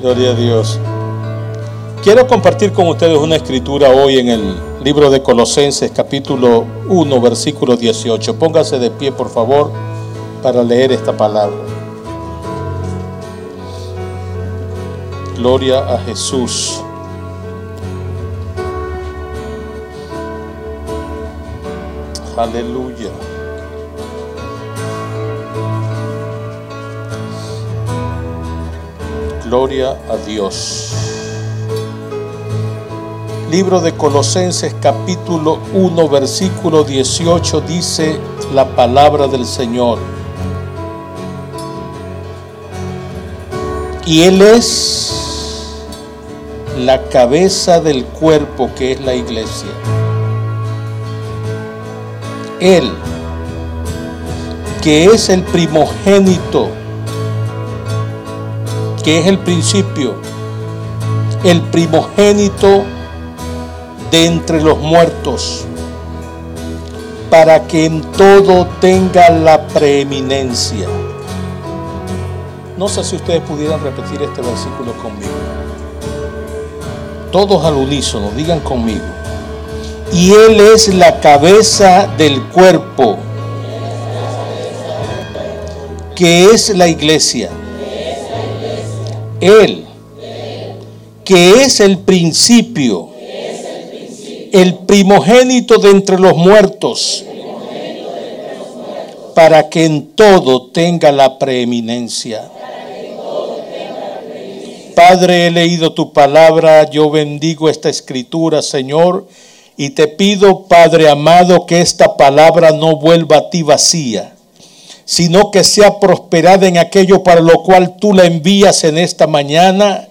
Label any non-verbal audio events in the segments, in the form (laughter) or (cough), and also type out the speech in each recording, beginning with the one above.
Gloria a Dios. Quiero compartir con ustedes una escritura hoy en el libro de Colosenses capítulo 1 versículo 18. Póngase de pie por favor para leer esta palabra. Gloria a Jesús. Aleluya. Gloria a Dios. Libro de Colosenses capítulo 1 versículo 18 dice la palabra del Señor. Y Él es la cabeza del cuerpo que es la iglesia. Él, que es el primogénito, que es el principio, el primogénito de entre los muertos, para que en todo tenga la preeminencia. No sé si ustedes pudieran repetir este versículo conmigo. Todos al unísono, digan conmigo. Y Él es la cabeza del cuerpo, que es la iglesia. Él, que es el principio el primogénito de entre los muertos, para que en todo tenga la preeminencia. Padre, he leído tu palabra, yo bendigo esta escritura, Señor, y te pido, Padre amado, que esta palabra no vuelva a ti vacía, sino que sea prosperada en aquello para lo cual tú la envías en esta mañana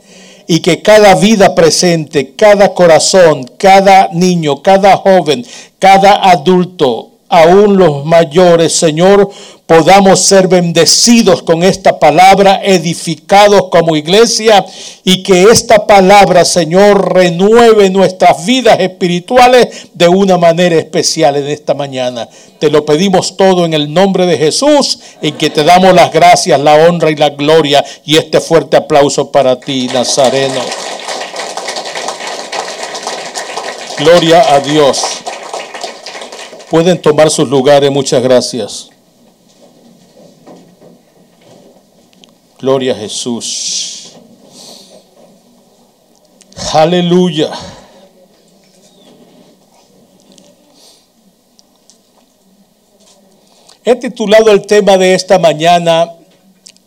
y que cada vida presente, cada corazón, cada niño, cada joven, cada adulto, aún los mayores, Señor, podamos ser bendecidos con esta palabra, edificados como iglesia y que esta palabra, Señor, renueve nuestras vidas espirituales de una manera especial en esta mañana. Te lo pedimos todo en el nombre de Jesús, en que te damos las gracias, la honra y la gloria y este fuerte aplauso para ti, Nazareno. Gloria a Dios. Pueden tomar sus lugares, muchas gracias. Gloria a Jesús. Aleluya. He titulado el tema de esta mañana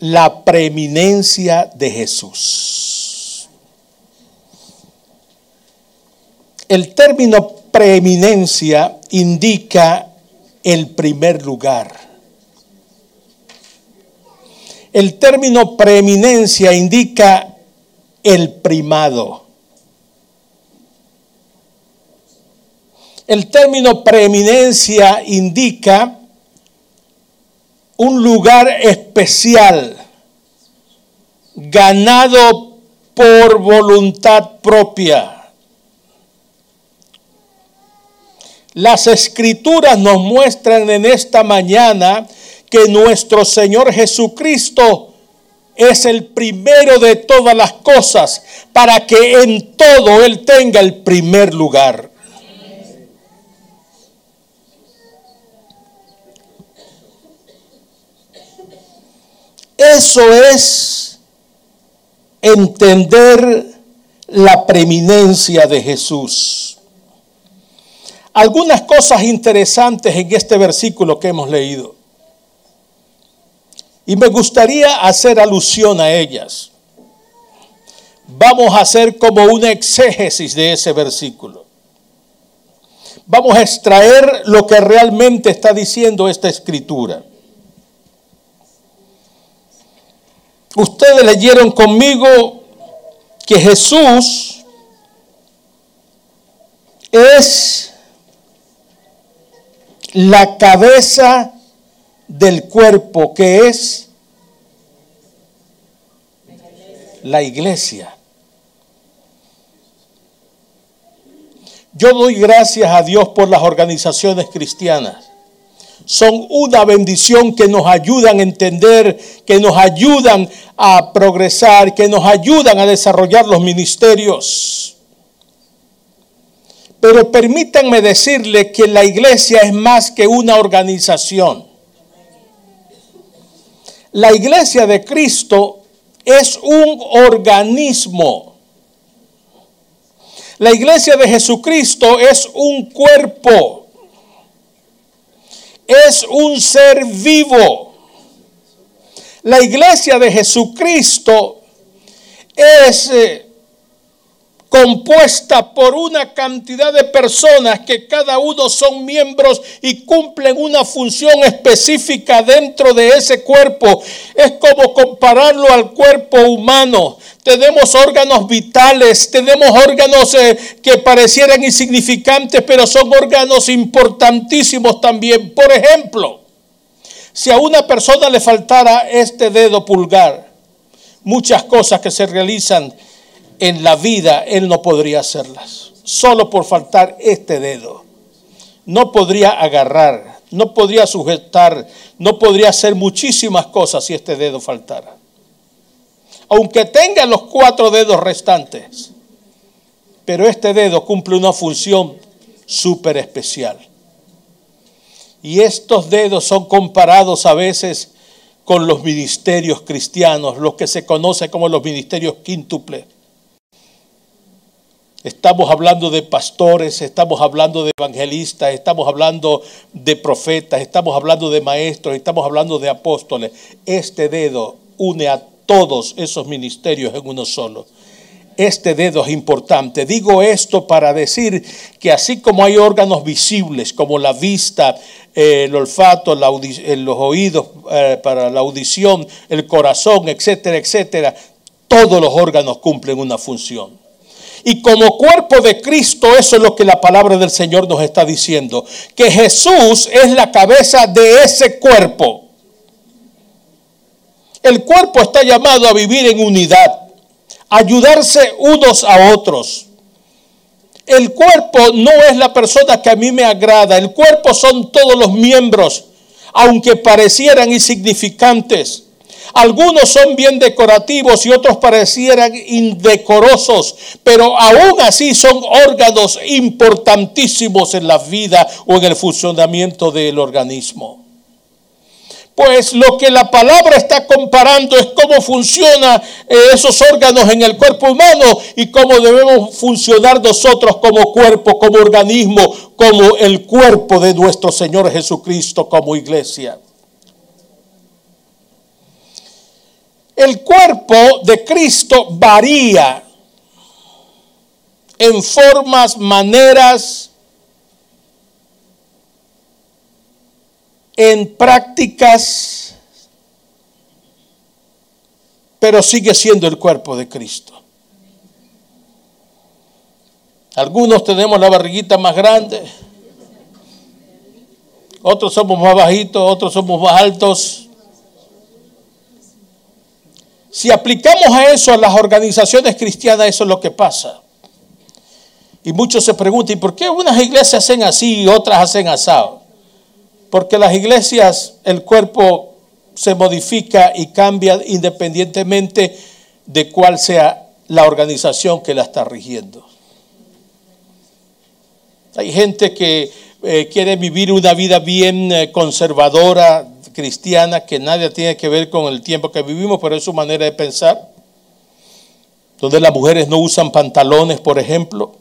La preeminencia de Jesús. El término preeminencia indica el primer lugar. El término preeminencia indica el primado. El término preeminencia indica un lugar especial, ganado por voluntad propia. Las escrituras nos muestran en esta mañana que nuestro Señor Jesucristo es el primero de todas las cosas para que en todo Él tenga el primer lugar. Eso es entender la preeminencia de Jesús. Algunas cosas interesantes en este versículo que hemos leído. Y me gustaría hacer alusión a ellas. Vamos a hacer como una exégesis de ese versículo. Vamos a extraer lo que realmente está diciendo esta escritura. Ustedes leyeron conmigo que Jesús es la cabeza del cuerpo que es la iglesia. Yo doy gracias a Dios por las organizaciones cristianas, son una bendición que nos ayudan a entender, que nos ayudan a progresar, que nos ayudan a desarrollar los ministerios. Pero permítanme decirle que la iglesia es más que una organización. La iglesia de Cristo es un organismo. La iglesia de Jesucristo es un cuerpo. Es un ser vivo. La iglesia de Jesucristo es... Compuesta por una cantidad de personas que cada uno son miembros y cumplen una función específica dentro de ese cuerpo. Es como compararlo al cuerpo humano. Tenemos órganos vitales, tenemos órganos eh, que parecieran insignificantes, pero son órganos importantísimos también. Por ejemplo, si a una persona le faltara este dedo pulgar, muchas cosas que se realizan en la vida él no podría hacerlas. Solo por faltar este dedo. No podría agarrar, no podría sujetar, no podría hacer muchísimas cosas si este dedo faltara. Aunque tenga los cuatro dedos restantes. Pero este dedo cumple una función súper especial. Y estos dedos son comparados a veces con los ministerios cristianos, los que se conocen como los ministerios quíntuples Estamos hablando de pastores, estamos hablando de evangelistas, estamos hablando de profetas, estamos hablando de maestros, estamos hablando de apóstoles. Este dedo une a todos esos ministerios en uno solo. Este dedo es importante. Digo esto para decir que así como hay órganos visibles como la vista, eh, el olfato, eh, los oídos eh, para la audición, el corazón, etcétera, etcétera, todos los órganos cumplen una función. Y como cuerpo de Cristo, eso es lo que la palabra del Señor nos está diciendo, que Jesús es la cabeza de ese cuerpo. El cuerpo está llamado a vivir en unidad, ayudarse unos a otros. El cuerpo no es la persona que a mí me agrada, el cuerpo son todos los miembros, aunque parecieran insignificantes. Algunos son bien decorativos y otros parecieran indecorosos, pero aún así son órganos importantísimos en la vida o en el funcionamiento del organismo. Pues lo que la palabra está comparando es cómo funcionan eh, esos órganos en el cuerpo humano y cómo debemos funcionar nosotros como cuerpo, como organismo, como el cuerpo de nuestro Señor Jesucristo, como iglesia. El cuerpo de Cristo varía en formas, maneras, en prácticas, pero sigue siendo el cuerpo de Cristo. Algunos tenemos la barriguita más grande, otros somos más bajitos, otros somos más altos. Si aplicamos a eso a las organizaciones cristianas, eso es lo que pasa. Y muchos se preguntan, ¿y por qué unas iglesias hacen así y otras hacen asado? Porque las iglesias, el cuerpo se modifica y cambia independientemente de cuál sea la organización que la está rigiendo. Hay gente que eh, quiere vivir una vida bien eh, conservadora, cristiana que nadie tiene que ver con el tiempo que vivimos, pero es su manera de pensar. Donde las mujeres no usan pantalones, por ejemplo.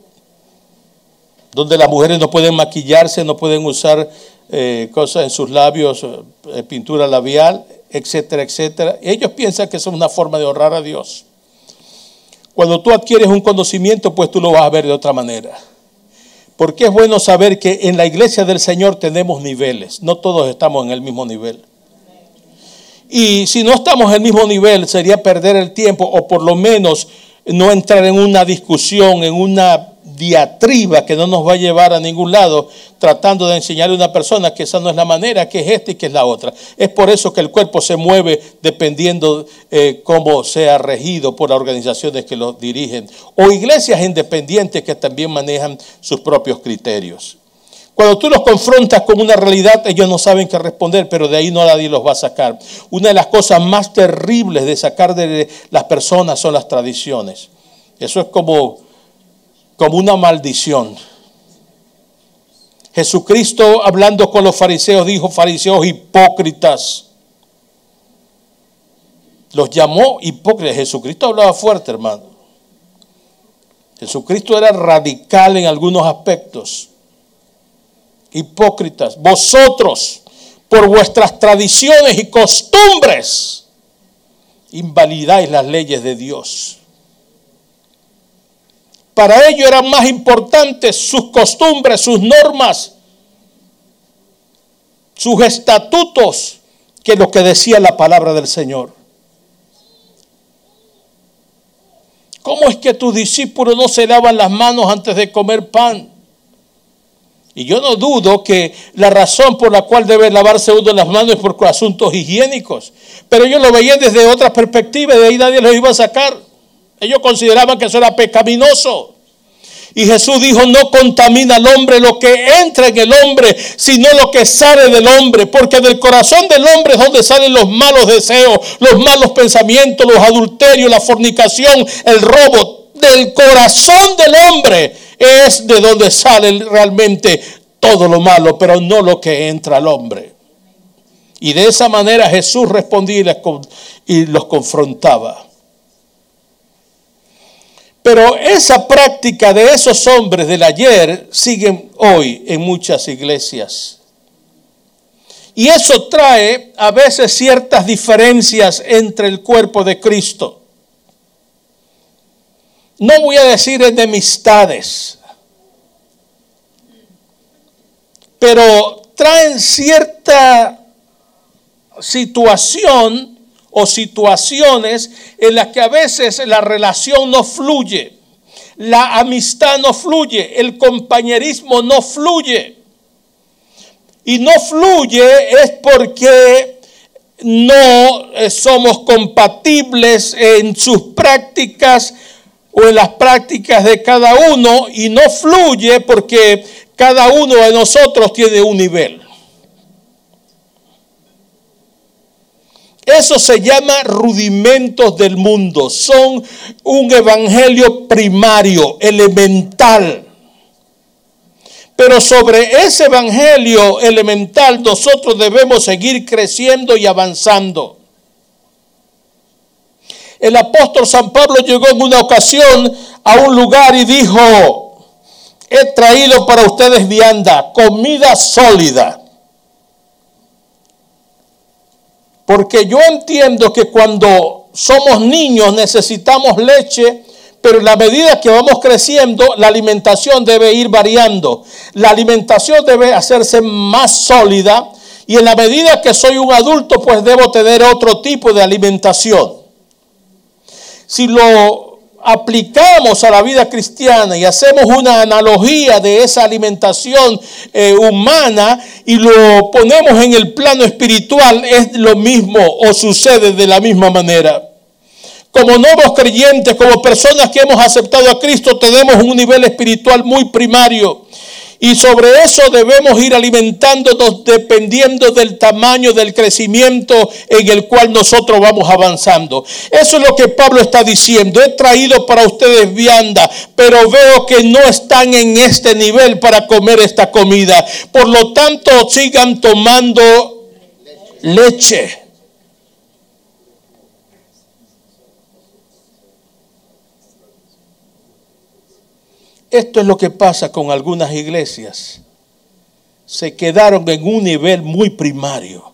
Donde las mujeres no pueden maquillarse, no pueden usar eh, cosas en sus labios, eh, pintura labial, etcétera, etcétera. Ellos piensan que es una forma de honrar a Dios. Cuando tú adquieres un conocimiento, pues tú lo vas a ver de otra manera. Porque es bueno saber que en la iglesia del Señor tenemos niveles, no todos estamos en el mismo nivel. Y si no estamos en el mismo nivel, sería perder el tiempo o por lo menos no entrar en una discusión, en una diatriba que no nos va a llevar a ningún lado, tratando de enseñarle a una persona que esa no es la manera, que es esta y que es la otra. Es por eso que el cuerpo se mueve dependiendo eh, cómo sea regido por las organizaciones que lo dirigen o iglesias independientes que también manejan sus propios criterios. Cuando tú los confrontas con una realidad, ellos no saben qué responder, pero de ahí no nadie los va a sacar. Una de las cosas más terribles de sacar de las personas son las tradiciones. Eso es como, como una maldición. Jesucristo hablando con los fariseos dijo, fariseos hipócritas. Los llamó hipócritas. Jesucristo hablaba fuerte, hermano. Jesucristo era radical en algunos aspectos hipócritas, vosotros, por vuestras tradiciones y costumbres, invalidáis las leyes de Dios. Para ello eran más importantes sus costumbres, sus normas, sus estatutos, que lo que decía la palabra del Señor. ¿Cómo es que tus discípulos no se lavan las manos antes de comer pan? Y yo no dudo que la razón por la cual debe lavarse uno las manos es por asuntos higiénicos. Pero ellos lo veían desde otra perspectiva y de ahí nadie los iba a sacar. Ellos consideraban que eso era pecaminoso. Y Jesús dijo, no contamina al hombre lo que entra en el hombre, sino lo que sale del hombre. Porque del corazón del hombre es donde salen los malos deseos, los malos pensamientos, los adulterios, la fornicación, el robo. Del corazón del hombre es de donde sale realmente todo lo malo, pero no lo que entra al hombre. Y de esa manera Jesús respondía y los confrontaba. Pero esa práctica de esos hombres del ayer sigue hoy en muchas iglesias. Y eso trae a veces ciertas diferencias entre el cuerpo de Cristo no voy a decir enemistades, pero traen cierta situación o situaciones en las que a veces la relación no fluye, la amistad no fluye, el compañerismo no fluye. Y no fluye es porque no eh, somos compatibles en sus prácticas o en las prácticas de cada uno y no fluye porque cada uno de nosotros tiene un nivel. Eso se llama rudimentos del mundo. Son un evangelio primario, elemental. Pero sobre ese evangelio elemental nosotros debemos seguir creciendo y avanzando. El apóstol San Pablo llegó en una ocasión a un lugar y dijo, he traído para ustedes vianda, comida sólida. Porque yo entiendo que cuando somos niños necesitamos leche, pero en la medida que vamos creciendo, la alimentación debe ir variando. La alimentación debe hacerse más sólida y en la medida que soy un adulto, pues debo tener otro tipo de alimentación si lo aplicamos a la vida cristiana y hacemos una analogía de esa alimentación eh, humana y lo ponemos en el plano espiritual, es lo mismo o sucede de la misma manera. Como nuevos creyentes, como personas que hemos aceptado a Cristo, tenemos un nivel espiritual muy primario y sobre eso debemos ir alimentándonos dependiendo del tamaño del crecimiento en el cual nosotros vamos avanzando. Eso es lo que Pablo está diciendo. He traído para ustedes vianda, pero veo que no están en este nivel para comer esta comida. Por lo tanto, sigan tomando leche. Esto es lo que pasa con algunas iglesias. Se quedaron en un nivel muy primario.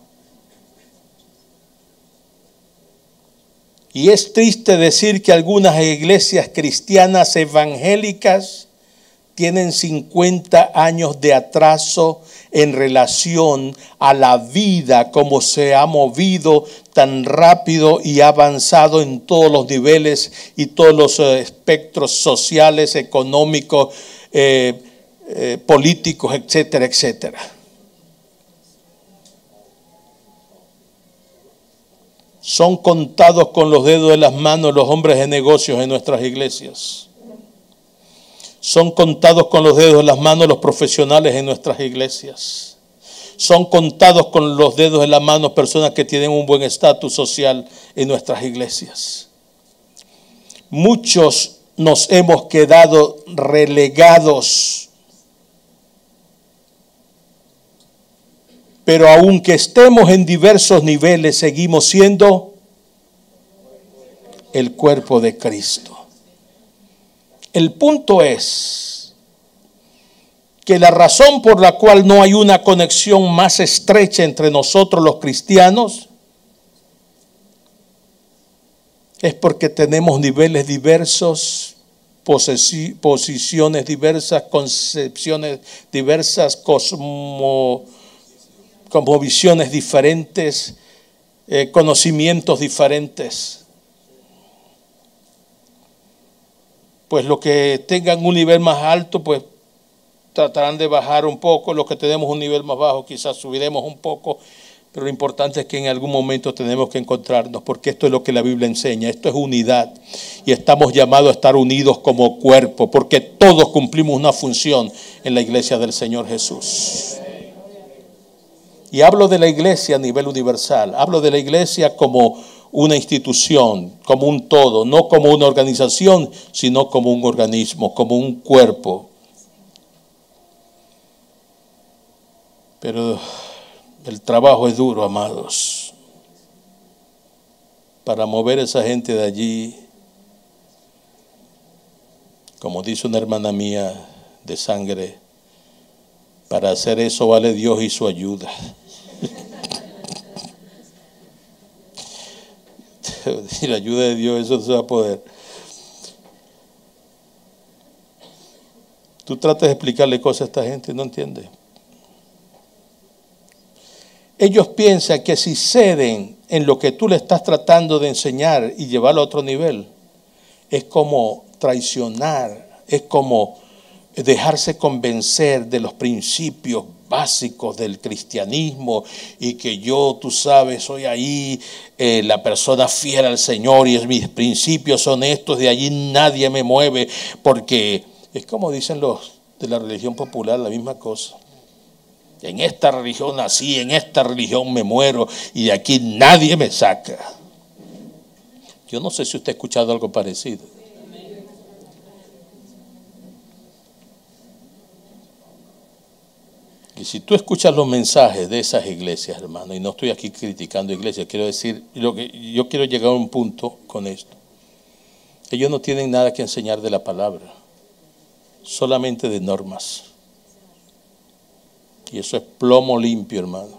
Y es triste decir que algunas iglesias cristianas evangélicas tienen 50 años de atraso en relación a la vida como se ha movido tan rápido y avanzado en todos los niveles y todos los eh, espectros sociales, económicos, eh, eh, políticos, etcétera, etcétera. Son contados con los dedos de las manos los hombres de negocios en nuestras iglesias Son contados con los dedos de las manos los profesionales en nuestras iglesias. Son contados con los dedos de las manos personas que tienen un buen estatus social en nuestras iglesias. Muchos nos hemos quedado relegados. Pero aunque estemos en diversos niveles, seguimos siendo el cuerpo de Cristo. El punto es que la razón por la cual no hay una conexión más estrecha entre nosotros los cristianos es porque tenemos niveles diversos, posiciones diversas, concepciones diversas, cosmo, visiones diferentes, eh, conocimientos diferentes. Pues los que tengan un nivel más alto, pues tratarán de bajar un poco, los que tenemos un nivel más bajo quizás subiremos un poco, pero lo importante es que en algún momento tenemos que encontrarnos, porque esto es lo que la Biblia enseña, esto es unidad, y estamos llamados a estar unidos como cuerpo, porque todos cumplimos una función en la iglesia del Señor Jesús. Y hablo de la iglesia a nivel universal, hablo de la iglesia como una institución, como un todo, no como una organización, sino como un organismo, como un cuerpo. Pero el trabajo es duro, amados. Para mover esa gente de allí, como dice una hermana mía de sangre, para hacer eso vale Dios y su ayuda. (laughs) y la ayuda de Dios, eso se va a poder. Tú tratas de explicarle cosas a esta gente y no entiende. Ellos piensan que si ceden en lo que tú le estás tratando de enseñar y llevarlo a otro nivel, es como traicionar, es como dejarse convencer de los principios básicos del cristianismo y que yo, tú sabes, soy ahí eh, la persona fiel al Señor y mis principios son estos, de allí nadie me mueve, porque es como dicen los de la religión popular, la misma cosa. En esta religión nací, en esta religión me muero y de aquí nadie me saca. Yo no sé si usted ha escuchado algo parecido. Si tú escuchas los mensajes de esas iglesias, hermano, y no estoy aquí criticando iglesias, quiero decir, lo que, yo quiero llegar a un punto con esto. Ellos no tienen nada que enseñar de la palabra, solamente de normas. Y eso es plomo limpio, hermano,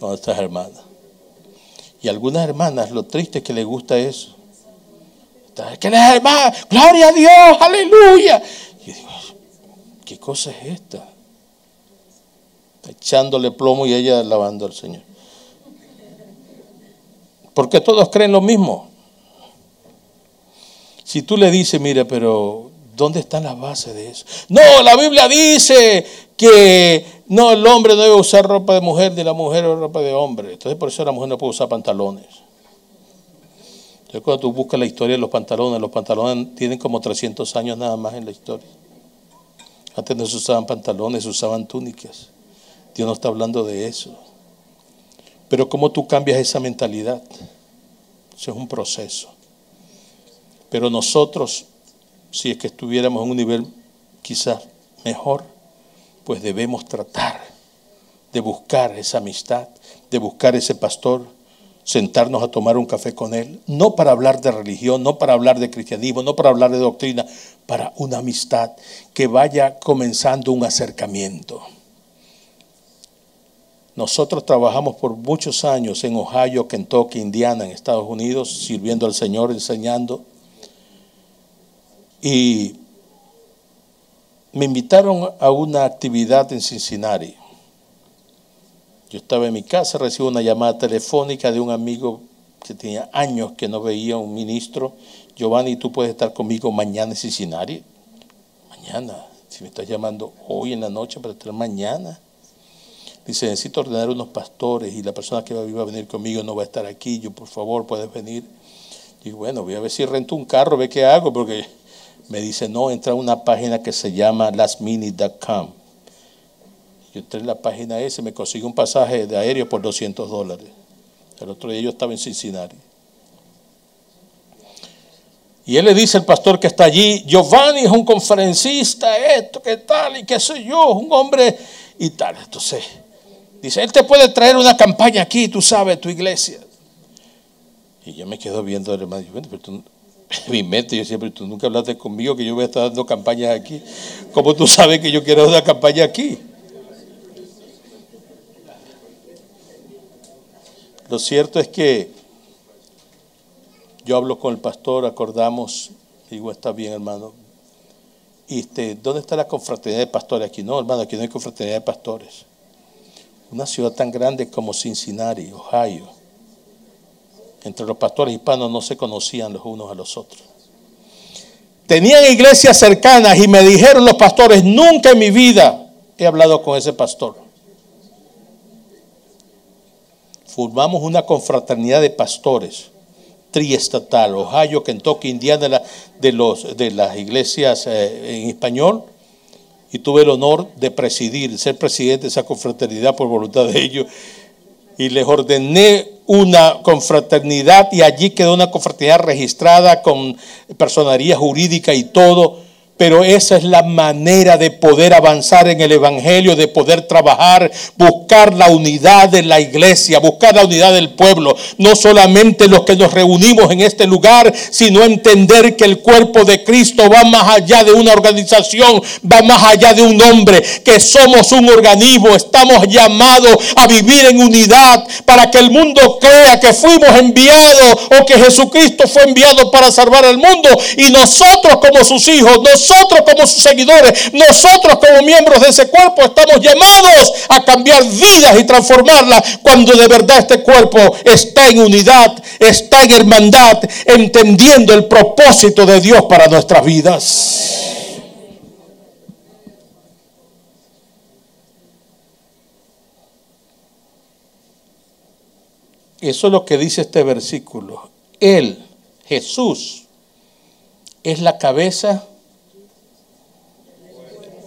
con estas hermanas. Y algunas hermanas, lo triste es que les gusta eso. Que las hermanas, gloria a Dios, aleluya. Y digo, ¿qué cosa es esta? Echándole plomo y ella alabando al Señor. Porque todos creen lo mismo. Si tú le dices, mira, pero ¿dónde están las bases de eso? No, la Biblia dice que no, el hombre no debe usar ropa de mujer ni la mujer ropa de hombre. Entonces por eso la mujer no puede usar pantalones. Entonces cuando tú buscas la historia de los pantalones, los pantalones tienen como 300 años nada más en la historia. Antes no se usaban pantalones, se usaban túnicas. Dios no está hablando de eso. Pero ¿cómo tú cambias esa mentalidad? Eso es un proceso. Pero nosotros, si es que estuviéramos en un nivel quizás mejor, pues debemos tratar de buscar esa amistad, de buscar ese pastor, sentarnos a tomar un café con él, no para hablar de religión, no para hablar de cristianismo, no para hablar de doctrina, para una amistad que vaya comenzando un acercamiento. Nosotros trabajamos por muchos años en Ohio, Kentucky, Indiana, en Estados Unidos, sirviendo al Señor, enseñando. Y me invitaron a una actividad en Cincinnati. Yo estaba en mi casa, recibo una llamada telefónica de un amigo que tenía años que no veía un ministro. Giovanni, ¿tú puedes estar conmigo mañana en Cincinnati? Mañana. Si me estás llamando hoy en la noche para estar mañana. Dice, necesito ordenar unos pastores y la persona que va a venir conmigo no va a estar aquí. Yo, por favor, puedes venir. Y bueno, voy a ver si rento un carro, ve qué hago, porque Me dice, no, entra a una página que se llama lastminute.com. Yo entré en la página esa, me consigo un pasaje de aéreo por 200 dólares. El otro día yo estaba en Cincinnati. Y él le dice al pastor que está allí, Giovanni es un conferencista, esto, qué tal, y qué soy yo, un hombre y tal. Entonces, dice, él te puede traer una campaña aquí, tú sabes, tu iglesia. Y yo me quedo viendo al hermano, pero tú, en (laughs) mi mente yo siempre, tú nunca hablaste conmigo que yo voy a estar dando campañas aquí. ¿Cómo tú sabes que yo quiero una campaña aquí? Lo cierto es que yo hablo con el pastor, acordamos, digo, está bien, hermano. Este, ¿dónde está la confraternidad de pastores aquí? No, hermano, aquí no hay confraternidad de pastores. Una ciudad tan grande como Cincinnati, Ohio. Entre los pastores hispanos no se conocían los unos a los otros. Tenían iglesias cercanas y me dijeron los pastores, nunca en mi vida he hablado con ese pastor. Formamos una confraternidad de pastores triestatal, Ohio, Kentucky, Indiana, de, los, de las iglesias eh, en español, y tuve el honor de presidir, ser presidente de esa confraternidad por voluntad de ellos, y les ordené una confraternidad y allí quedó una confraternidad registrada con personería jurídica y todo pero esa es la manera de poder avanzar en el Evangelio, de poder trabajar, buscar la unidad de la iglesia, buscar la unidad del pueblo. No solamente los que nos reunimos en este lugar, sino entender que el cuerpo de Cristo va más allá de una organización, va más allá de un hombre, que somos un organismo, estamos llamados a vivir en unidad para que el mundo crea que fuimos enviados o que Jesucristo fue enviado para salvar al mundo y nosotros como sus hijos, nosotros como sus seguidores, nosotros como miembros de ese cuerpo estamos llamados a cambiar vidas y transformarlas cuando de verdad este cuerpo está en unidad, está en hermandad, entendiendo el propósito de Dios para nuestras vidas. Eso es lo que dice este versículo. Él, Jesús, es la cabeza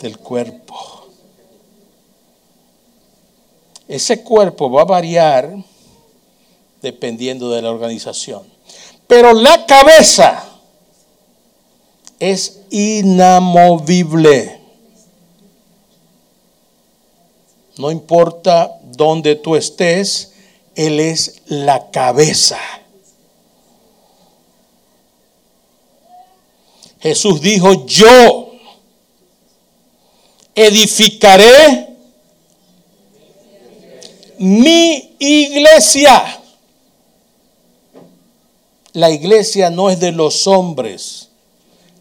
del cuerpo. Ese cuerpo va a variar dependiendo de la organización. Pero la cabeza es inamovible. No importa dónde tú estés, Él es la cabeza. Jesús dijo, yo edificaré mi iglesia. La iglesia no es de los hombres.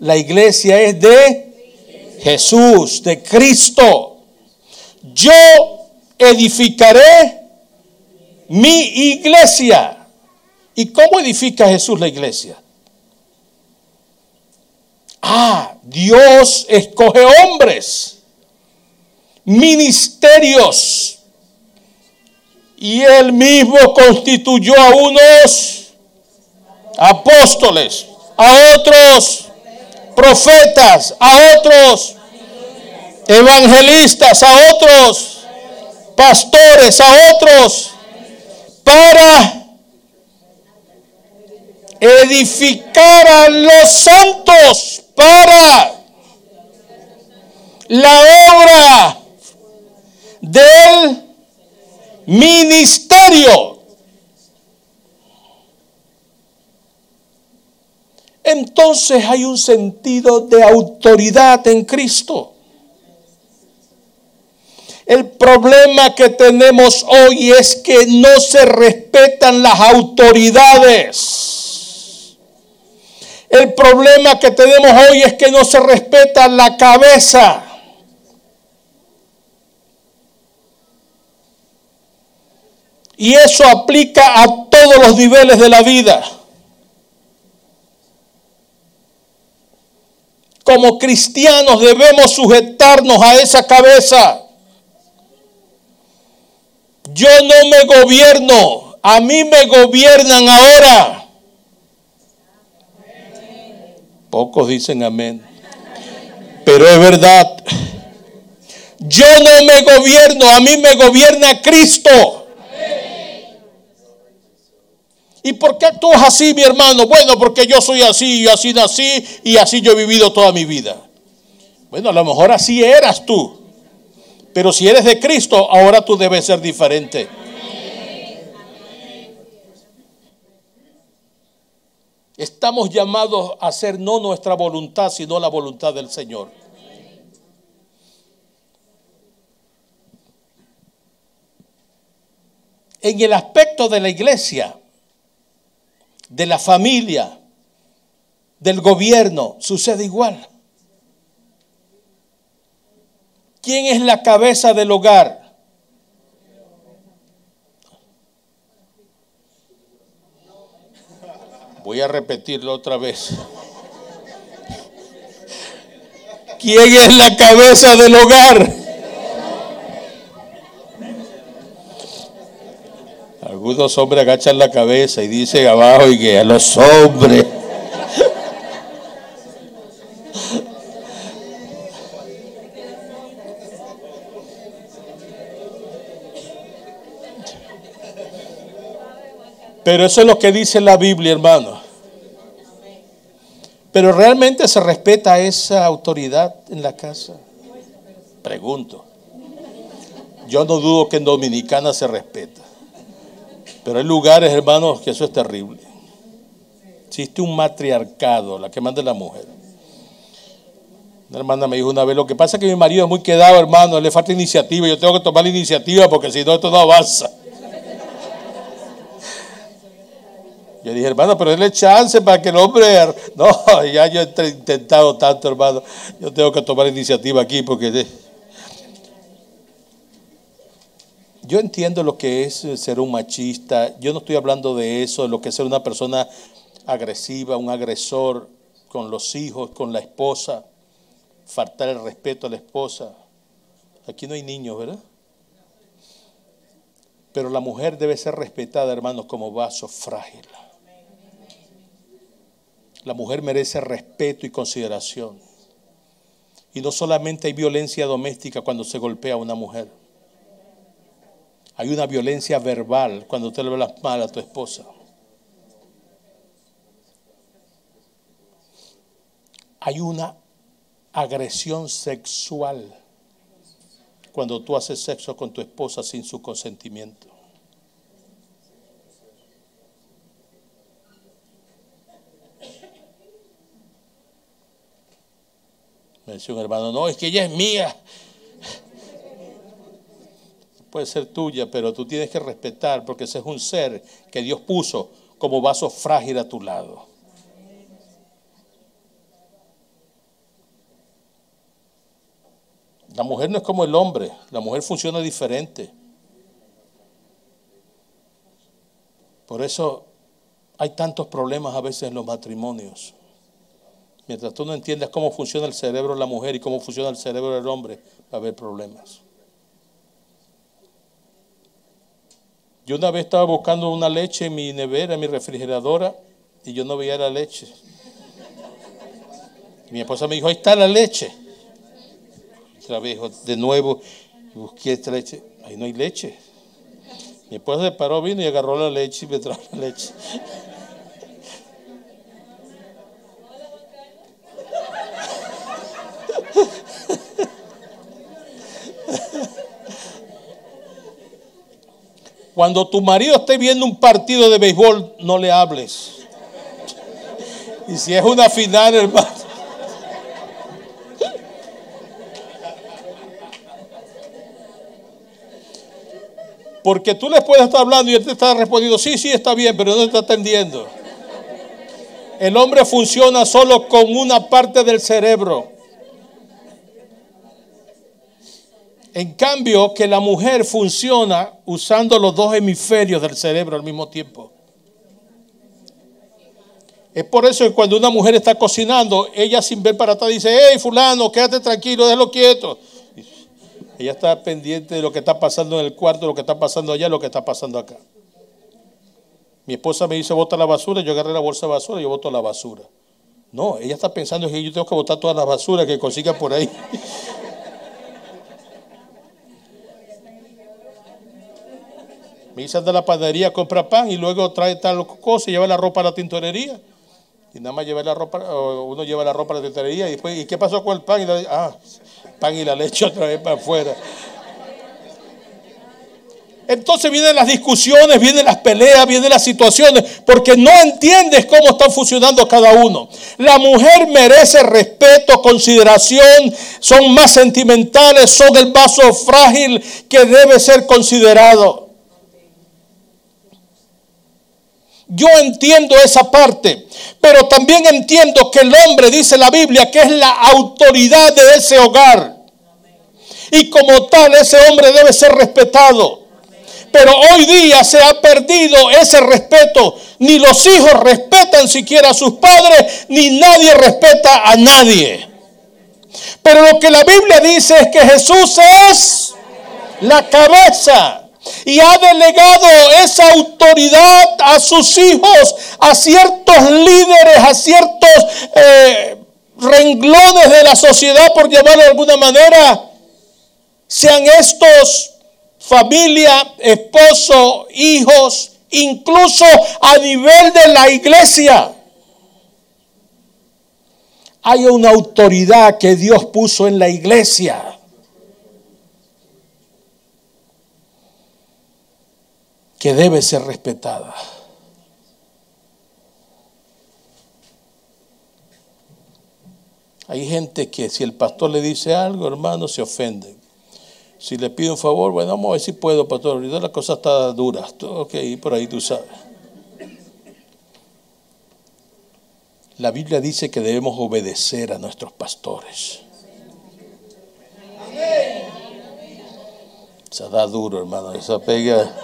La iglesia es de Jesús, de Cristo. Yo edificaré mi iglesia. ¿Y cómo edifica Jesús la iglesia? Ah, Dios escoge hombres ministerios. Y él mismo constituyó a unos apóstoles, a otros profetas, a otros evangelistas, a otros pastores, a otros, para edificar a los santos, para la obra del ministerio. Entonces hay un sentido de autoridad en Cristo. El problema que tenemos hoy es que no se respetan las autoridades. El problema que tenemos hoy es que no se respeta la cabeza. Y eso aplica a todos los niveles de la vida. Como cristianos debemos sujetarnos a esa cabeza. Yo no me gobierno, a mí me gobiernan ahora. Pocos dicen amén. Pero es verdad. Yo no me gobierno, a mí me gobierna Cristo. ¿Y por qué tú es así, mi hermano? Bueno, porque yo soy así, yo así nací y así yo he vivido toda mi vida. Bueno, a lo mejor así eras tú. Pero si eres de Cristo, ahora tú debes ser diferente. Estamos llamados a hacer no nuestra voluntad, sino la voluntad del Señor. En el aspecto de la iglesia, de la familia, del gobierno, sucede igual. ¿Quién es la cabeza del hogar? Voy a repetirlo otra vez. ¿Quién es la cabeza del hogar? Algunos hombres agachan la cabeza y dicen abajo y que a los hombres. Pero eso es lo que dice la Biblia, hermano. Pero realmente se respeta esa autoridad en la casa. Pregunto. Yo no dudo que en Dominicana se respeta. Pero hay lugares, hermanos, que eso es terrible. Existe un matriarcado, la que manda la mujer. Una hermana me dijo una vez, lo que pasa es que mi marido es muy quedado, hermano, le falta iniciativa, yo tengo que tomar la iniciativa porque si no esto no avanza. Yo dije, hermano, pero déle chance para que el hombre... No, (laughs) ya yo he intentado tanto, hermano. Yo tengo que tomar iniciativa aquí porque... Yo entiendo lo que es ser un machista. Yo no estoy hablando de eso, de lo que es ser una persona agresiva, un agresor con los hijos, con la esposa. Faltar el respeto a la esposa. Aquí no hay niños, ¿verdad? Pero la mujer debe ser respetada, hermanos, como vaso frágil. La mujer merece respeto y consideración. Y no solamente hay violencia doméstica cuando se golpea a una mujer. Hay una violencia verbal cuando usted le hablas mal a tu esposa. Hay una agresión sexual cuando tú haces sexo con tu esposa sin su consentimiento. Me decía un hermano, no, es que ella es mía. Puede ser tuya, pero tú tienes que respetar porque ese es un ser que Dios puso como vaso frágil a tu lado. La mujer no es como el hombre, la mujer funciona diferente. Por eso hay tantos problemas a veces en los matrimonios. Mientras tú no entiendas cómo funciona el cerebro de la mujer y cómo funciona el cerebro del hombre, va a haber problemas. Yo una vez estaba buscando una leche en mi nevera, en mi refrigeradora, y yo no veía la leche. mi esposa me dijo, ahí está la leche. Otra vez, de nuevo, busqué esta leche. Ahí no hay leche. Mi esposa se paró, vino y agarró la leche y me trajo la leche. (laughs) Cuando tu marido esté viendo un partido de béisbol, no le hables. Y si es una final, hermano. Porque tú le puedes estar hablando y él te está respondiendo, sí, sí, está bien, pero no te está atendiendo. El hombre funciona solo con una parte del cerebro. En cambio, que la mujer funciona usando los dos hemisferios del cerebro al mismo tiempo. Es por eso que cuando una mujer está cocinando, ella sin ver para atrás dice, hey fulano, quédate tranquilo, déjalo quieto. Ella está pendiente de lo que está pasando en el cuarto, lo que está pasando allá, lo que está pasando acá. Mi esposa me dice, bota la basura, yo agarré la bolsa de basura yo boto la basura. No, ella está pensando que yo tengo que botar todas las basuras que consiga por ahí. Me dice anda a la panadería, compra pan y luego trae tal cosa y lleva la ropa a la tintorería. Y nada más lleva la ropa, uno lleva la ropa a la tintorería y después, ¿y qué pasó con el pan? Y la, ah, pan y la leche (laughs) otra vez para afuera. Entonces vienen las discusiones, vienen las peleas, vienen las situaciones, porque no entiendes cómo están funcionando cada uno. La mujer merece respeto, consideración, son más sentimentales, son el vaso frágil que debe ser considerado. Yo entiendo esa parte, pero también entiendo que el hombre, dice la Biblia, que es la autoridad de ese hogar. Y como tal, ese hombre debe ser respetado. Pero hoy día se ha perdido ese respeto. Ni los hijos respetan siquiera a sus padres, ni nadie respeta a nadie. Pero lo que la Biblia dice es que Jesús es la cabeza y ha delegado esa autoridad a sus hijos, a ciertos líderes, a ciertos eh, renglones de la sociedad, por llamarlo de alguna manera, sean estos familia, esposo, hijos, incluso a nivel de la iglesia. Hay una autoridad que Dios puso en la iglesia. Que debe ser respetada. Hay gente que si el pastor le dice algo, hermano, se ofende. Si le pido un favor, bueno, vamos a ver si puedo, pastor. Ahorita la cosa está dura. Ok, por ahí tú sabes. La Biblia dice que debemos obedecer a nuestros pastores. Se da duro, hermano. Esa pega.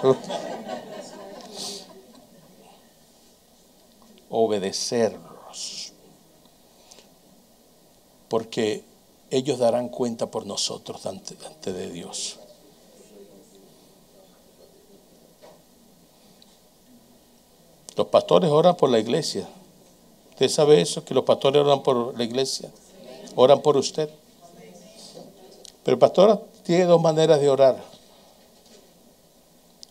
Obedecerlos. Porque ellos darán cuenta por nosotros ante, de Dios. Los pastores oran por la iglesia. ¿Usted sabe eso? Que los pastores oran por la iglesia. Oran por usted. Pero el pastor tiene dos maneras de orar.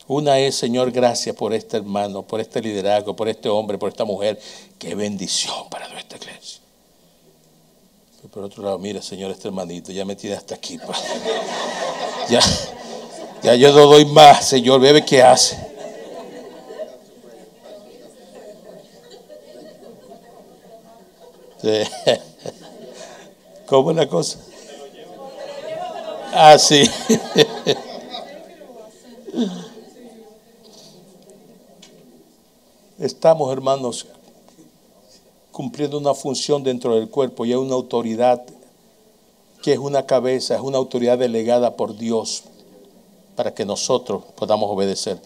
Una es, Señor, gracias por este hermano, por este liderazgo, por este hombre, por esta mujer. Qué bendición para nuestra iglesia por otro lado, mira, Señor, este hermanito ya me tiene hasta aquí. (laughs) Ya, ya yo no doy más, Señor, bebe qué hace. (laughs) ¿Cómo es la cosa? Ah, sí. (laughs) Estamos, hermanos, cumpliendo una función dentro del cuerpo y hay una autoridad que es una cabeza, es una autoridad delegada por Dios para que nosotros podamos obedecer.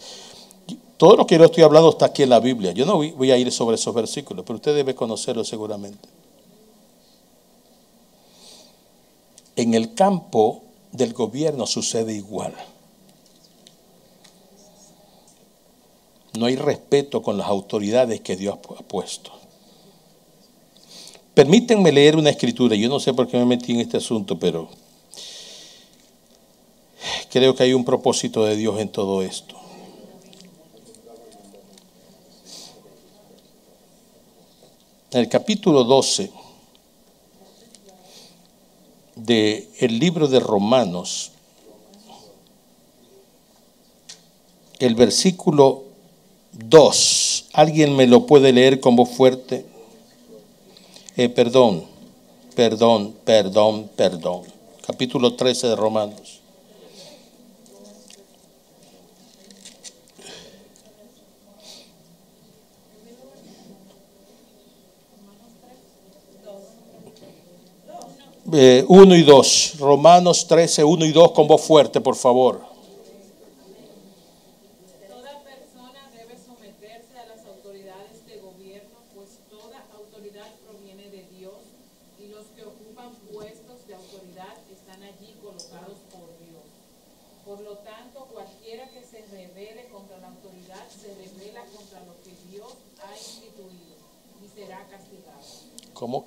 Todo lo que yo estoy hablando está aquí en la Biblia. Yo no voy a ir sobre esos versículos, pero usted debe conocerlo seguramente. En el campo del gobierno sucede igual. No hay respeto con las autoridades que Dios ha puesto. Permítanme leer una escritura. Yo no sé por qué me metí en este asunto, pero creo que hay un propósito de Dios en todo esto. En el capítulo 12 del el libro de Romanos, el versículo 2, ¿alguien me lo puede leer con voz fuerte? Eh, perdón, perdón, perdón, perdón. Capítulo 13 de Romanos. Eh, uno y dos. Romanos 13, 1 y 2 con voz fuerte, por favor.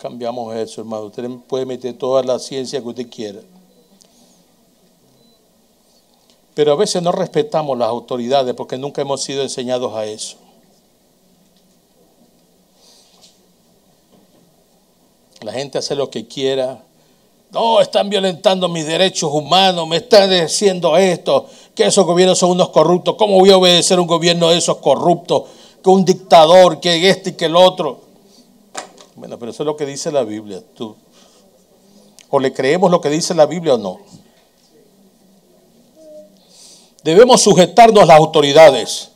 Cambiamos eso, hermano? Usted puede meter toda la ciencia que usted quiera. Pero a veces no respetamos las autoridades porque nunca hemos sido enseñados a eso. La gente hace lo que quiera. No, están violentando mis derechos humanos, me están diciendo esto, que esos gobiernos son unos corruptos. ¿Cómo voy a obedecer a un gobierno de esos corruptos? Que un dictador, que este y que el otro. Bueno, pero eso es lo que dice la Biblia. Tú. O le creemos lo que dice la Biblia o no. Debemos sujetarnos a las autoridades.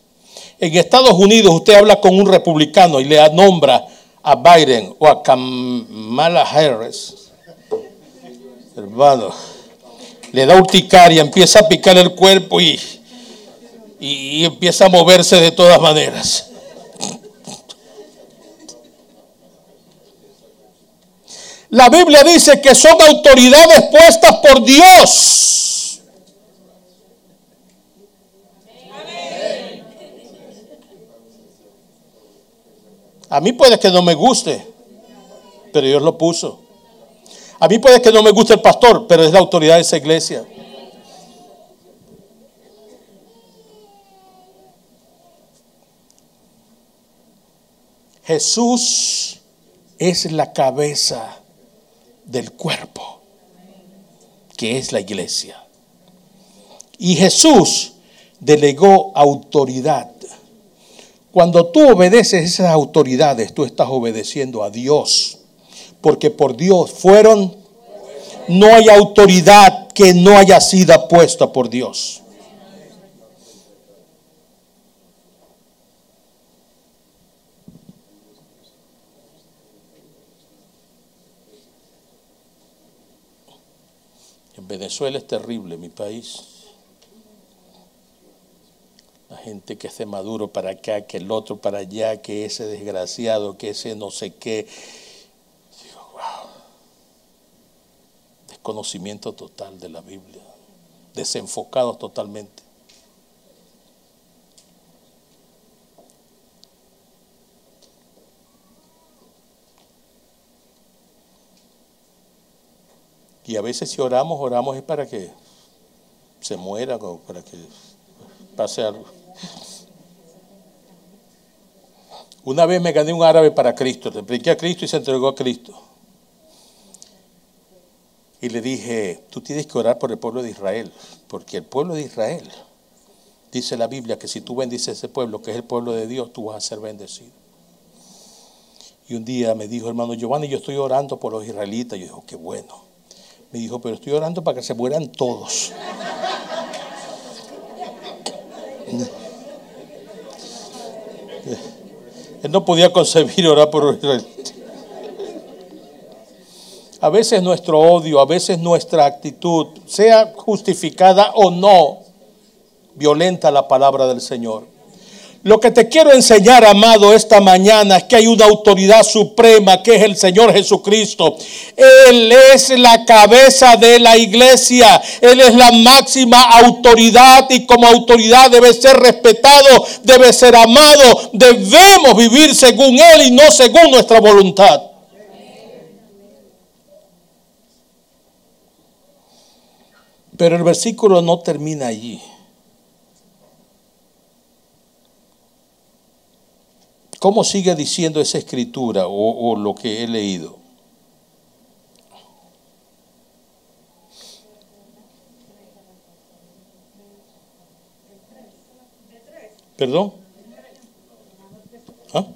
En Estados Unidos usted habla con un republicano y le nombra a Biden o a Kamala Harris. Hermano, le da urticaria, empieza a picar el cuerpo y, y empieza a moverse de todas maneras. La Biblia dice que son autoridades puestas por Dios. A mí puede que no me guste, pero Dios lo puso. A mí puede que no me guste el pastor, pero es la autoridad de esa iglesia. Jesús es la cabeza del cuerpo, que es la iglesia. Y Jesús delegó autoridad cuando tú obedeces esas autoridades, tú estás obedeciendo a Dios. Porque por Dios fueron, no hay autoridad que no haya sido puesta por Dios. Venezuela es terrible, mi país. La gente que hace Maduro para acá, que el otro para allá, que ese desgraciado, que ese no sé qué. Digo, wow. Desconocimiento total de la Biblia. Desenfocados totalmente. Y a veces si oramos, oramos es para que se muera o para que pase algo. Una vez me gané un árabe para Cristo, le prediqué a Cristo y se entregó a Cristo. Y le dije, tú tienes que orar por el pueblo de Israel, porque el pueblo de Israel, dice la Biblia, que si tú bendices ese pueblo, que es el pueblo de Dios, tú vas a ser bendecido. Y un día me dijo, hermano Giovanni, yo estoy orando por los israelitas. Yo digo, qué bueno. Me dijo, pero estoy orando para que se mueran todos. Él no podía concebir orar por Israel. A veces nuestro odio, a veces nuestra actitud, sea justificada o no, violenta la palabra del Señor. Lo que te quiero enseñar, amado, esta mañana es que hay una autoridad suprema que es el Señor Jesucristo. Él es la cabeza de la iglesia. Él es la máxima autoridad y como autoridad debe ser respetado, debe ser amado. Debemos vivir según Él y no según nuestra voluntad. Pero el versículo no termina allí. ¿Cómo sigue diciendo esa escritura o, lo que he leído? ¿Perdón? ¿Ah?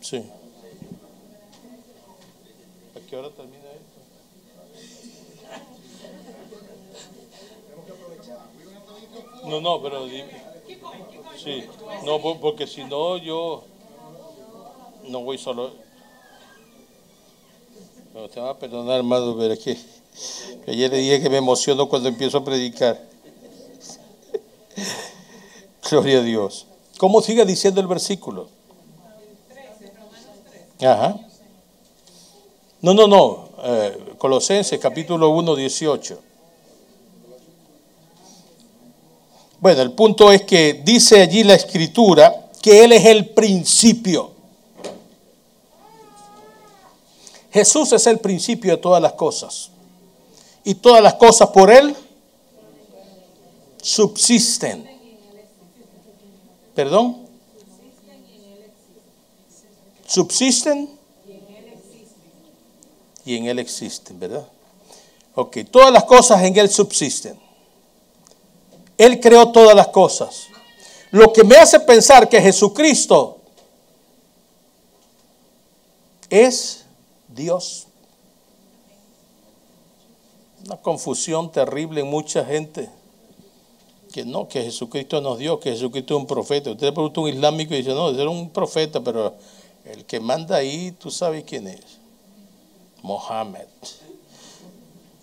Sí. ¿A qué hora termina esto? No, no, pero Sí, no, porque si no yo no voy solo. No, te va a perdonar, hermano, pero es que, ayer le dije que me emociono cuando empiezo a predicar. (laughs) Gloria a Dios. ¿Cómo sigue diciendo el versículo? Ajá. No, no, no. Eh, Colosenses capítulo 1, 18. Bueno, el punto es que dice allí la escritura que Él es el principio. Jesús es el principio de todas las cosas. Y todas las cosas por Él subsisten. ¿Perdón? Subsisten y en Él existen, ¿verdad? Ok, todas las cosas en Él subsisten. Él creó todas las cosas. Lo que me hace pensar que Jesucristo es Dios. Una confusión terrible en mucha gente. Que no, que Jesucristo nos dio, que Jesucristo es un profeta. Usted le pregunta a un islámico y dice, no, es un profeta, pero el que manda ahí, tú sabes quién es. Mohammed.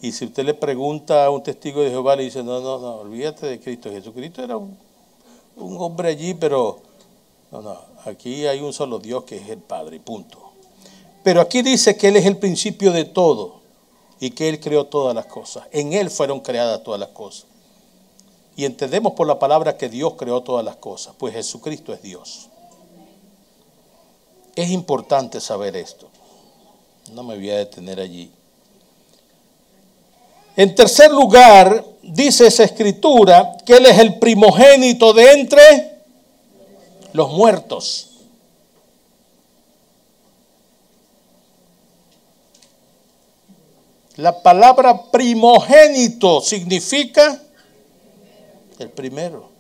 Y si usted le pregunta a un testigo de Jehová, le dice, no, no, no, olvídate de Cristo. Jesucristo era un, un hombre allí, pero no, no, aquí hay un solo Dios que es el Padre, punto. Pero aquí dice que Él es el principio de todo y que Él creó todas las cosas. En Él fueron creadas todas las cosas. Y entendemos por la palabra que Dios creó todas las cosas, pues Jesucristo es Dios. Es importante saber esto. No me voy a detener allí. En tercer lugar, dice esa escritura que Él es el primogénito de entre los muertos. La palabra primogénito significa el primero.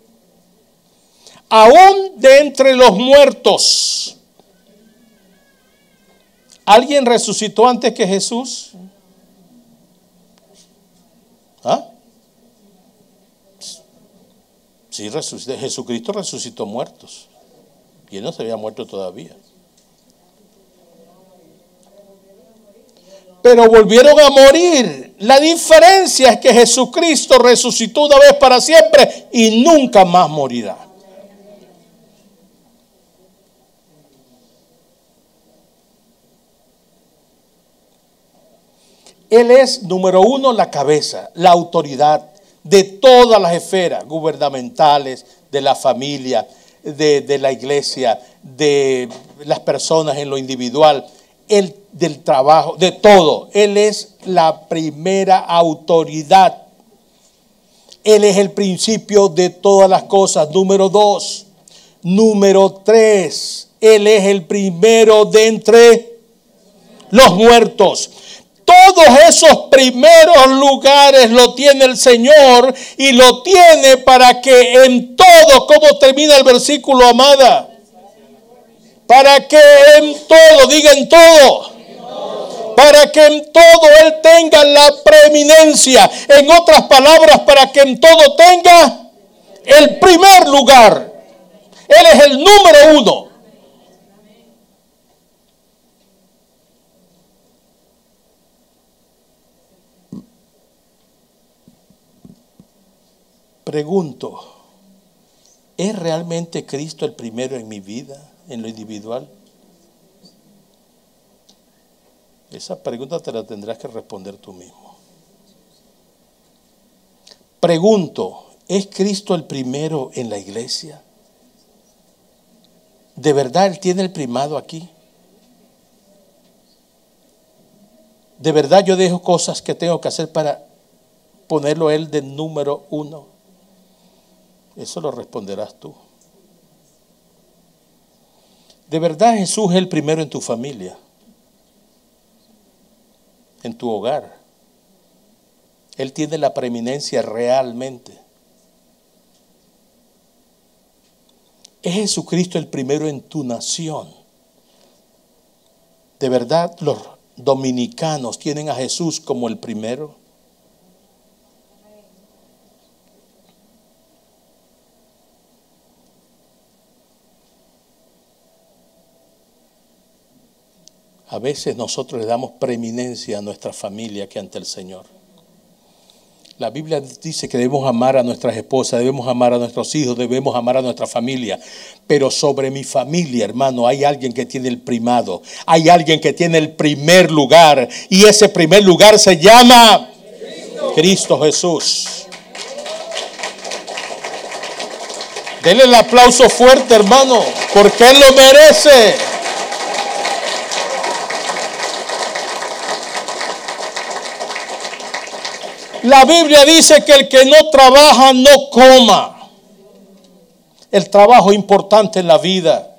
Aún de entre los muertos. ¿Alguien resucitó antes que Jesús? ¿Ah? Sí, Jesucristo resucitó muertos. Y no se había muerto todavía. Pero volvieron a morir. La diferencia es que Jesucristo resucitó una vez para siempre y nunca más morirá. Él es, número uno, la cabeza, la autoridad de todas las esferas gubernamentales, de la familia, de, la iglesia, de las personas en lo individual, el, del trabajo, de todo. Él es la primera autoridad. Él es el principio de todas las cosas. Número dos. Número tres. Él es el primero de entre los muertos. Todos esos primeros lugares lo tiene el Señor y lo tiene para que en todo, como termina el versículo, amada, para que en todo, diga en todo, para que en todo Él tenga la preeminencia. En otras palabras, para que en todo tenga el primer lugar. Él es el número uno. Pregunto, ¿es realmente Cristo el primero en mi vida, en lo individual? Esa pregunta te la tendrás que responder tú mismo. Pregunto, ¿es Cristo el primero en la iglesia? ¿De verdad Él tiene el primado aquí? ¿De verdad yo dejo cosas que tengo que hacer para ponerlo Él de número uno? Eso lo responderás tú. ¿De verdad Jesús es el primero en tu familia? En tu hogar. Él tiene la preeminencia realmente. ¿Es Jesucristo el primero en tu nación? ¿De verdad los dominicanos tienen a Jesús como el primero? A veces nosotros le damos preeminencia a nuestra familia que ante el Señor. La Biblia dice que debemos amar a nuestras esposas, debemos amar a nuestros hijos, debemos amar a nuestra familia. Pero sobre mi familia, hermano, hay alguien que tiene el primado. Hay alguien que tiene el primer lugar. Y ese primer lugar se llama Cristo, Jesús. Denle el aplauso fuerte, hermano, porque Él lo merece. La Biblia dice que el que no trabaja no coma. El trabajo es importante en la vida.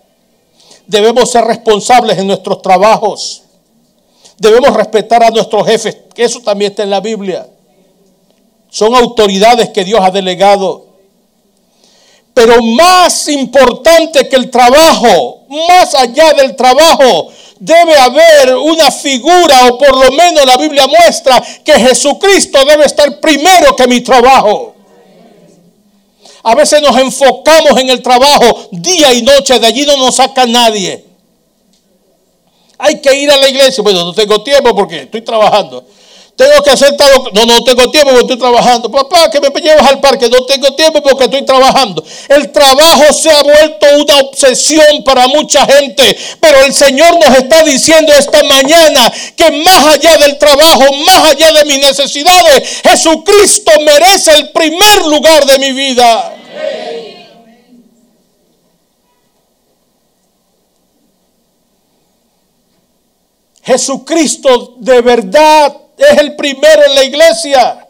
Debemos ser responsables en nuestros trabajos. Debemos respetar a nuestros jefes, que eso también está en la Biblia. Son autoridades que Dios ha delegado. Pero más importante que el trabajo, más allá del trabajo, debe haber una figura, o por lo menos la Biblia muestra que Jesucristo debe estar primero que mi trabajo. A veces nos enfocamos en el trabajo día y noche, de allí no nos saca nadie. Hay que ir a la iglesia. Bueno, no tengo tiempo porque estoy trabajando. Tengo que hacer todo. No, no tengo tiempo porque estoy trabajando. Papá, que me llevas al parque. No tengo tiempo porque estoy trabajando. El trabajo se ha vuelto una obsesión para mucha gente. Pero el Señor nos está diciendo esta mañana que más allá del trabajo, más allá de mis necesidades, Jesucristo merece el primer lugar de mi vida. Jesucristo de verdad es el primero en la iglesia.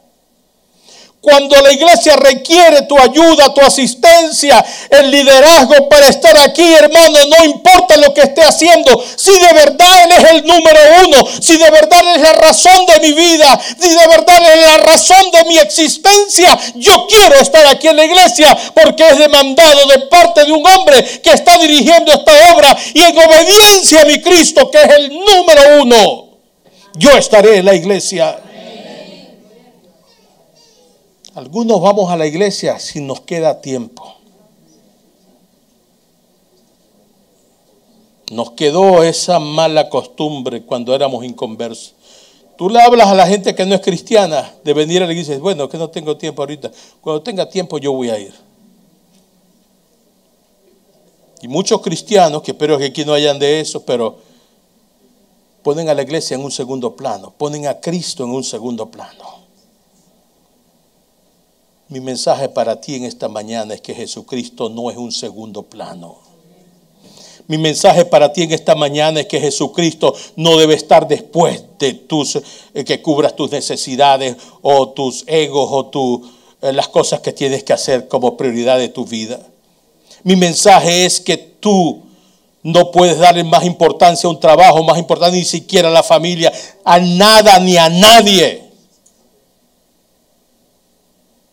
Cuando la iglesia requiere tu ayuda, tu asistencia, el liderazgo para estar aquí, hermano, no importa lo que esté haciendo, si de verdad Él es el número uno, si de verdad Él es la razón de mi vida, si de verdad Él es la razón de mi existencia, yo quiero estar aquí en la iglesia porque es demandado de parte de un hombre que está dirigiendo esta obra y en obediencia a mi Cristo, que es el número uno, yo estaré en la iglesia. Algunos vamos a la iglesia si nos queda tiempo. Nos quedó esa mala costumbre cuando éramos inconversos. Tú le hablas a la gente que no es cristiana de venir a la iglesia y dices, bueno, que no tengo tiempo ahorita. Cuando tenga tiempo yo voy a ir. Y muchos cristianos, que espero que aquí no hayan de eso, pero ponen a la iglesia en un segundo plano, ponen a Cristo en un segundo plano. Mi mensaje para ti en esta mañana es que Jesucristo no es un segundo plano. Mi mensaje para ti en esta mañana es que Jesucristo no debe estar después de tus eh, que cubras tus necesidades o tus egos o tu, eh, las cosas que tienes que hacer como prioridad de tu vida. Mi mensaje es que tú no puedes darle más importancia a un trabajo, más importante ni siquiera a la familia, a nada ni a nadie.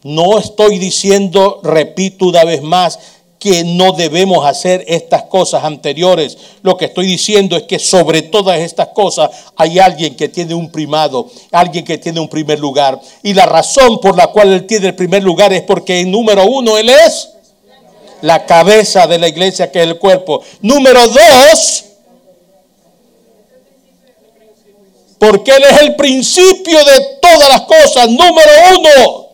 No estoy diciendo, repito una vez más, que no debemos hacer estas cosas anteriores. Lo que estoy diciendo es que sobre todas estas cosas hay alguien que tiene un primado, alguien que tiene un primer lugar. Y la razón por la cual él tiene el primer lugar es porque en número uno él es la cabeza de la iglesia que es el cuerpo. Número dos, porque él es el principio de todas las cosas. Número uno.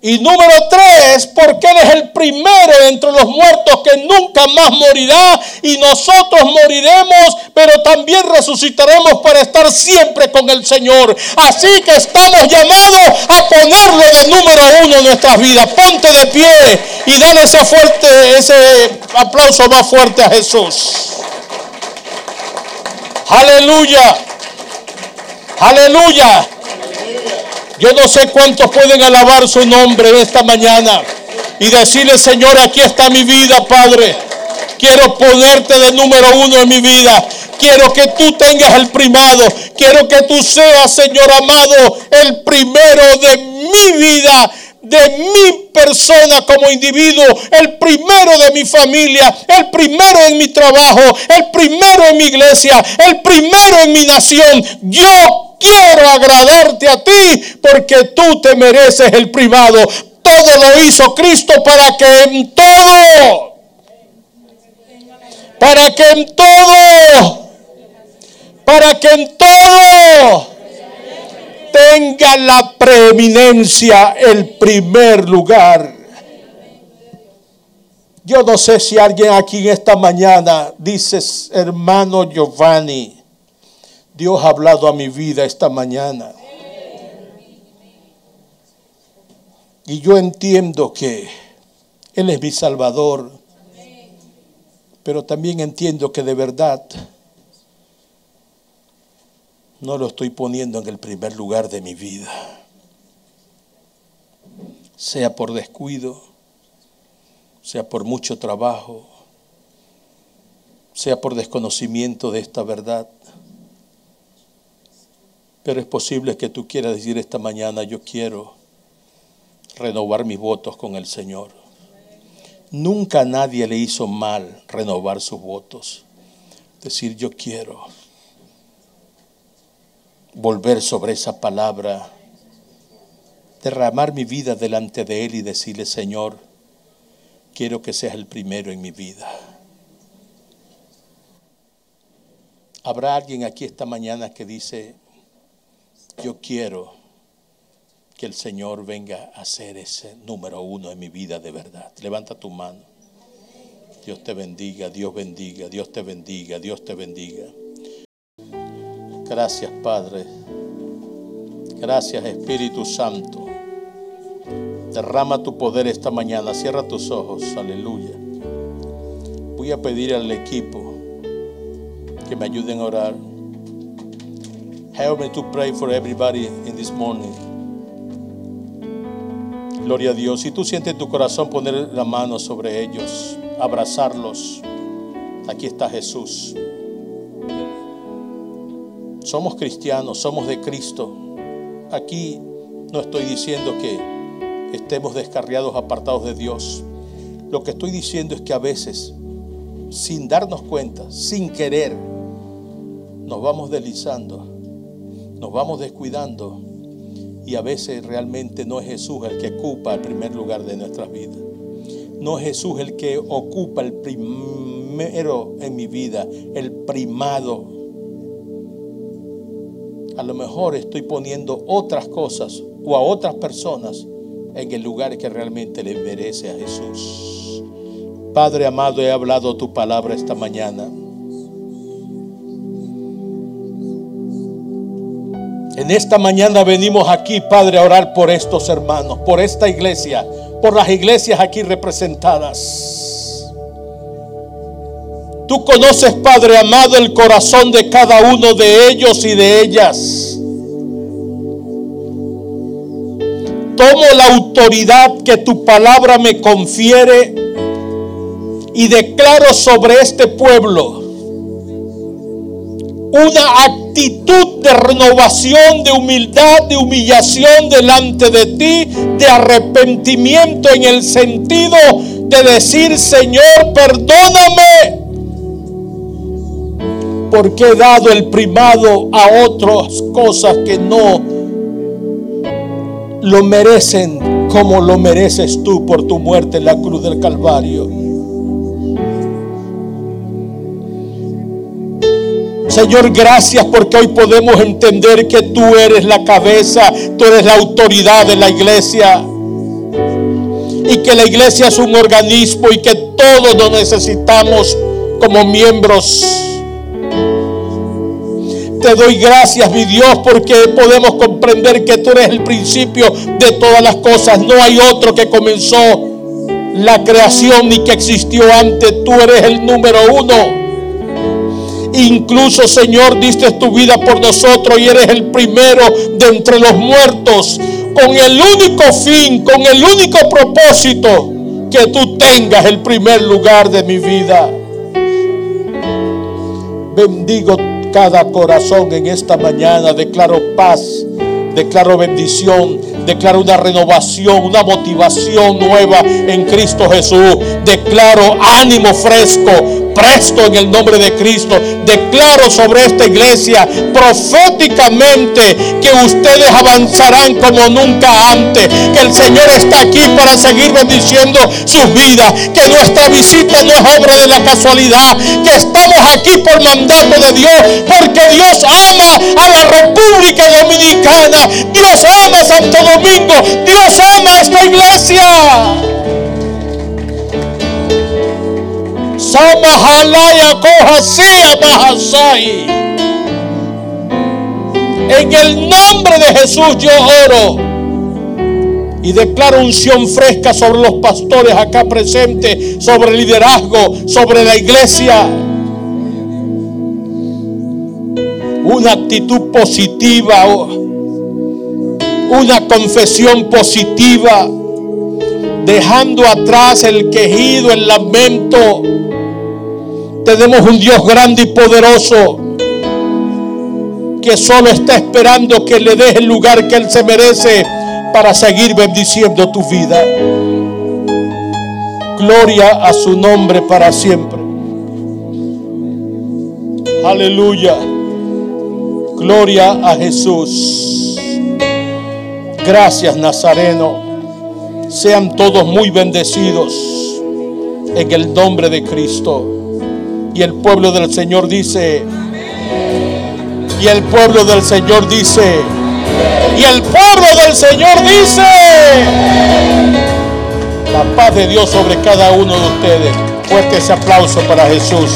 Y número tres, porque Él es el primero entre los muertos que nunca más morirá y nosotros moriremos, pero también resucitaremos para estar siempre con el Señor. Así que estamos llamados a ponerlo de número uno en nuestras vidas. Ponte de pie y dale ese fuerte, ese aplauso más fuerte a Jesús. Aleluya. Aleluya. Yo no sé cuántos pueden alabar su nombre esta mañana y decirle, Señor, aquí está mi vida, Padre. Quiero ponerte de número uno en mi vida. Quiero que tú tengas el primado. Quiero que tú seas, Señor amado, el primero de mi vida de mi persona como individuo, el primero de mi familia, el primero en mi trabajo, el primero en mi iglesia, el primero en mi nación. Yo quiero agradarte a ti porque tú te mereces el primado. Todo lo hizo Cristo para que en todo, para que en todo, para que en todo tenga la preeminencia, el primer lugar. Yo no sé si alguien aquí en esta mañana dice, hermano Giovanni, Dios ha hablado a mi vida esta mañana. Y yo entiendo que Él es mi Salvador. Pero también entiendo que de verdad no lo estoy poniendo en el primer lugar de mi vida. Sea por descuido, sea por mucho trabajo, sea por desconocimiento de esta verdad. Pero es posible que tú quieras decir esta mañana, yo quiero renovar mis votos con el Señor. Nunca a nadie le hizo mal renovar sus votos. Decir, yo quiero volver sobre esa palabra, derramar mi vida delante de Él y decirle, Señor, quiero que seas el primero en mi vida. Habrá alguien aquí esta mañana que dice, yo quiero que el Señor venga a ser ese número uno en mi vida de verdad. Levanta tu mano. Dios te bendiga, Dios bendiga, Dios te bendiga, Dios te bendiga. Gracias Padre. Gracias Espíritu Santo. Derrama tu poder esta mañana. Cierra tus ojos. Aleluya. Voy a pedir al equipo que me ayuden a orar. Help me to pray for everybody in this morning. Gloria a Dios. Si tú sientes en tu corazón poner la mano sobre ellos, abrazarlos, aquí está Jesús. Somos cristianos, somos de Cristo. Aquí no estoy diciendo que estemos descarriados, apartados de Dios. Lo que estoy diciendo es que a veces, sin darnos cuenta, sin querer, nos vamos deslizando, nos vamos descuidando y a veces realmente no es Jesús el que ocupa el primer lugar de nuestras vidas. No es Jesús el que ocupa el primero en mi vida, el primado. A lo mejor estoy poniendo otras cosas o a otras personas en el lugar que realmente le merece a Jesús. Padre amado, he hablado tu palabra esta mañana. En esta mañana venimos aquí, Padre, a orar por estos hermanos, por esta iglesia, por las iglesias aquí representadas. Tú conoces, Padre amado, el corazón de cada uno de ellos y de ellas. Tomo la autoridad que tu palabra me confiere y declaro sobre este pueblo una actitud de renovación, de humildad, de humillación delante de ti, de arrepentimiento en el sentido de decir, Señor, perdóname, porque he dado el primado a otras cosas que no lo merecen como lo mereces tú por tu muerte en la cruz del Calvario. Señor, gracias porque hoy podemos entender que tú eres la cabeza, tú eres la autoridad de la iglesia. Y que la iglesia es un organismo y que todos nos necesitamos como miembros. Te doy gracias, mi Dios, porque podemos comprender que tú eres el principio de todas las cosas. No hay otro que comenzó la creación ni que existió antes. Tú eres el número uno. Incluso, Señor, diste tu vida por nosotros y eres el primero de entre los muertos, con el único fin, con el único propósito, que tú tengas el primer lugar de mi vida. Bendigo cada corazón en esta mañana, declaro paz, declaro bendición, declaro una renovación, una motivación nueva en Cristo Jesús, declaro ánimo fresco, presto en el nombre de Cristo. Declaro sobre esta iglesia proféticamente que ustedes avanzarán como nunca antes. Que el Señor está aquí para seguir bendiciendo sus vidas. Que nuestra visita no es obra de la casualidad. Que estamos aquí por mandato de Dios. Porque Dios ama a la República Dominicana. Dios ama a Santo Domingo. Dios ama a esta iglesia. En el nombre de Jesús yo oro. Y declaro unción fresca sobre los pastores acá presentes, sobre el liderazgo, sobre la iglesia. Una actitud positiva, una confesión positiva, dejando atrás el quejido, el lamento. Tenemos un Dios grande y poderoso que solo está esperando que le deje el lugar que Él se merece para seguir bendiciendo tu vida. Gloria a su nombre para siempre. Aleluya. Gloria a Jesús. Gracias Nazareno. Sean todos muy bendecidos en el nombre de Cristo. Y el pueblo del Señor dice, y el pueblo del Señor dice, y el pueblo del Señor dice, la paz de Dios sobre cada uno de ustedes. Fuerte ese aplauso para Jesús.